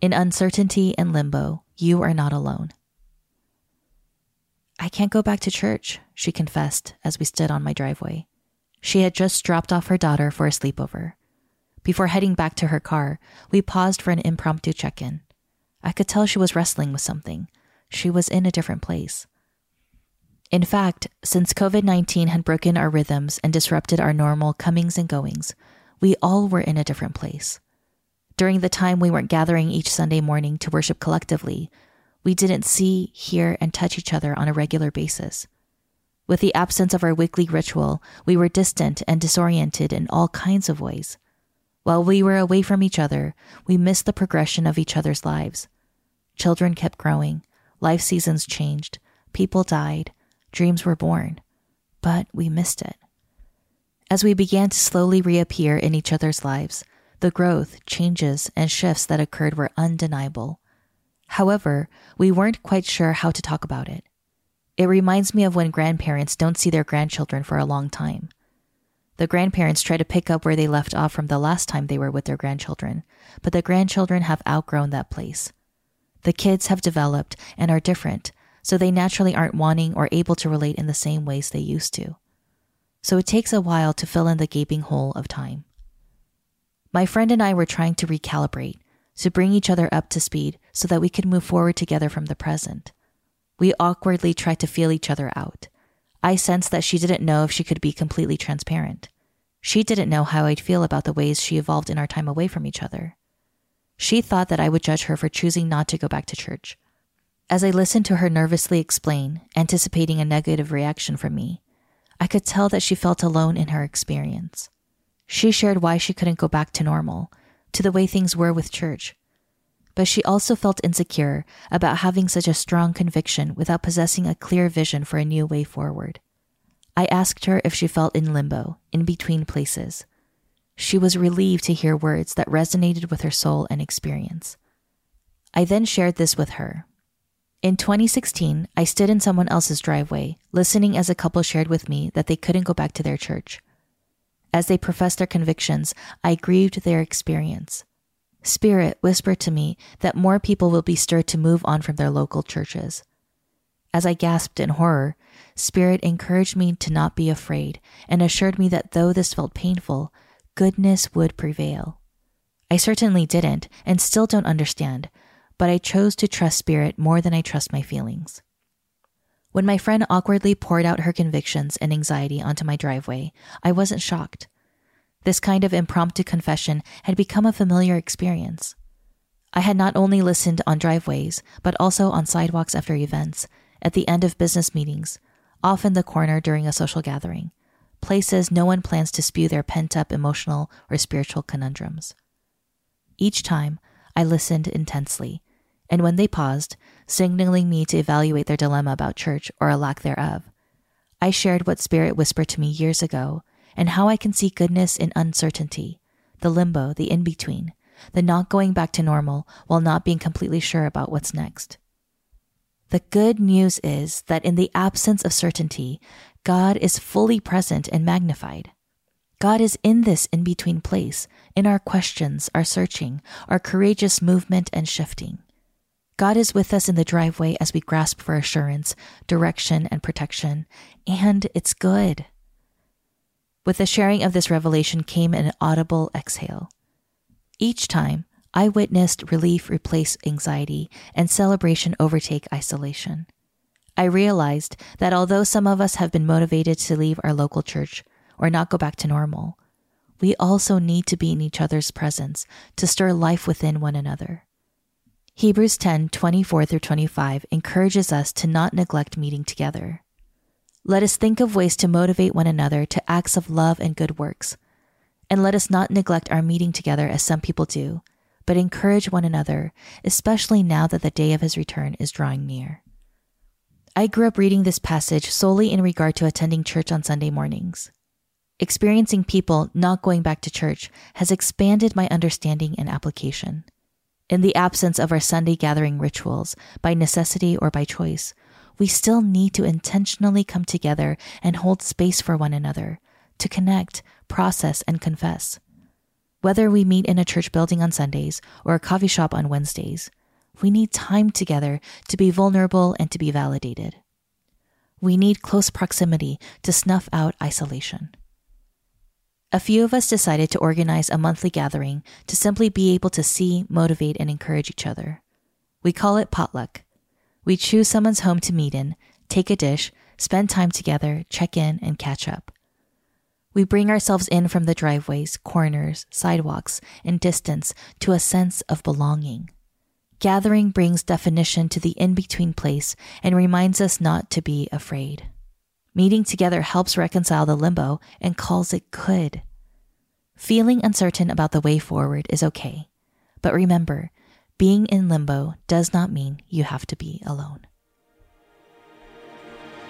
In Uncertainty and Limbo, You Are Not Alone. I can't go back to church, she confessed as we stood on my driveway. She had just dropped off her daughter for a sleepover. Before heading back to her car, we paused for an impromptu check in. I could tell she was wrestling with something. She was in a different place. In fact, since COVID 19 had broken our rhythms and disrupted our normal comings and goings, we all were in a different place. During the time we weren't gathering each Sunday morning to worship collectively, we didn't see, hear, and touch each other on a regular basis. With the absence of our weekly ritual, we were distant and disoriented in all kinds of ways. While we were away from each other, we missed the progression of each other's lives. Children kept growing, life seasons changed, people died, dreams were born, but we missed it. As we began to slowly reappear in each other's lives, the growth, changes, and shifts that occurred were undeniable. However, we weren't quite sure how to talk about it. It reminds me of when grandparents don't see their grandchildren for a long time. The grandparents try to pick up where they left off from the last time they were with their grandchildren, but the grandchildren have outgrown that place. The kids have developed and are different, so they naturally aren't wanting or able to relate in the same ways they used to. So it takes a while to fill in the gaping hole of time. My friend and I were trying to recalibrate, to bring each other up to speed so that we could move forward together from the present. We awkwardly tried to feel each other out. I sensed that she didn't know if she could be completely transparent. She didn't know how I'd feel about the ways she evolved in our time away from each other. She thought that I would judge her for choosing not to go back to church. As I listened to her nervously explain, anticipating a negative reaction from me, I could tell that she felt alone in her experience. She shared why she couldn't go back to normal, to the way things were with church. But she also felt insecure about having such a strong conviction without possessing a clear vision for a new way forward. I asked her if she felt in limbo, in between places. She was relieved to hear words that resonated with her soul and experience. I then shared this with her. In 2016, I stood in someone else's driveway, listening as a couple shared with me that they couldn't go back to their church. As they professed their convictions, I grieved their experience. Spirit whispered to me that more people will be stirred to move on from their local churches. As I gasped in horror, Spirit encouraged me to not be afraid and assured me that though this felt painful, goodness would prevail. I certainly didn't and still don't understand, but I chose to trust Spirit more than I trust my feelings. When my friend awkwardly poured out her convictions and anxiety onto my driveway, I wasn't shocked. This kind of impromptu confession had become a familiar experience. I had not only listened on driveways, but also on sidewalks after events, at the end of business meetings, often the corner during a social gathering, places no one plans to spew their pent up emotional or spiritual conundrums. Each time, I listened intensely, and when they paused, signaling me to evaluate their dilemma about church or a lack thereof. I shared what Spirit whispered to me years ago and how I can see goodness in uncertainty, the limbo, the in between, the not going back to normal while not being completely sure about what's next. The good news is that in the absence of certainty, God is fully present and magnified. God is in this in between place, in our questions, our searching, our courageous movement and shifting. God is with us in the driveway as we grasp for assurance, direction, and protection, and it's good. With the sharing of this revelation came an audible exhale. Each time, I witnessed relief replace anxiety and celebration overtake isolation. I realized that although some of us have been motivated to leave our local church or not go back to normal, we also need to be in each other's presence to stir life within one another. Hebrews 10 24 through 25 encourages us to not neglect meeting together. Let us think of ways to motivate one another to acts of love and good works. And let us not neglect our meeting together as some people do, but encourage one another, especially now that the day of his return is drawing near. I grew up reading this passage solely in regard to attending church on Sunday mornings. Experiencing people not going back to church has expanded my understanding and application. In the absence of our Sunday gathering rituals, by necessity or by choice, we still need to intentionally come together and hold space for one another, to connect, process, and confess. Whether we meet in a church building on Sundays or a coffee shop on Wednesdays, we need time together to be vulnerable and to be validated. We need close proximity to snuff out isolation. A few of us decided to organize a monthly gathering to simply be able to see, motivate, and encourage each other. We call it potluck. We choose someone's home to meet in, take a dish, spend time together, check in, and catch up. We bring ourselves in from the driveways, corners, sidewalks, and distance to a sense of belonging. Gathering brings definition to the in between place and reminds us not to be afraid. Meeting together helps reconcile the limbo and calls it good. Feeling uncertain about the way forward is okay. But remember, being in limbo does not mean you have to be alone.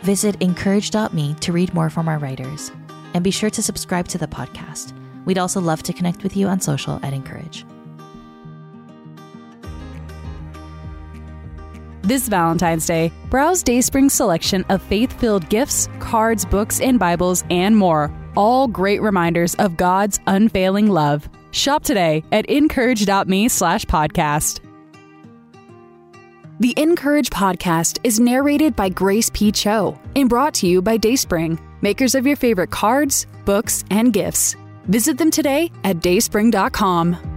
Visit incourage.me to read more from our writers, and be sure to subscribe to the podcast. We'd also love to connect with you on social at (in)courage. This Valentine's Day, browse Dayspring's selection of faith filled gifts, cards, books, and Bibles, and more. All great reminders of God's unfailing love. Shop today at incourage.me slash podcast. The (in)courage podcast is narrated by Grace P. Cho and brought to you by Dayspring, makers of your favorite cards, books, and gifts. Visit them today at dayspring.com.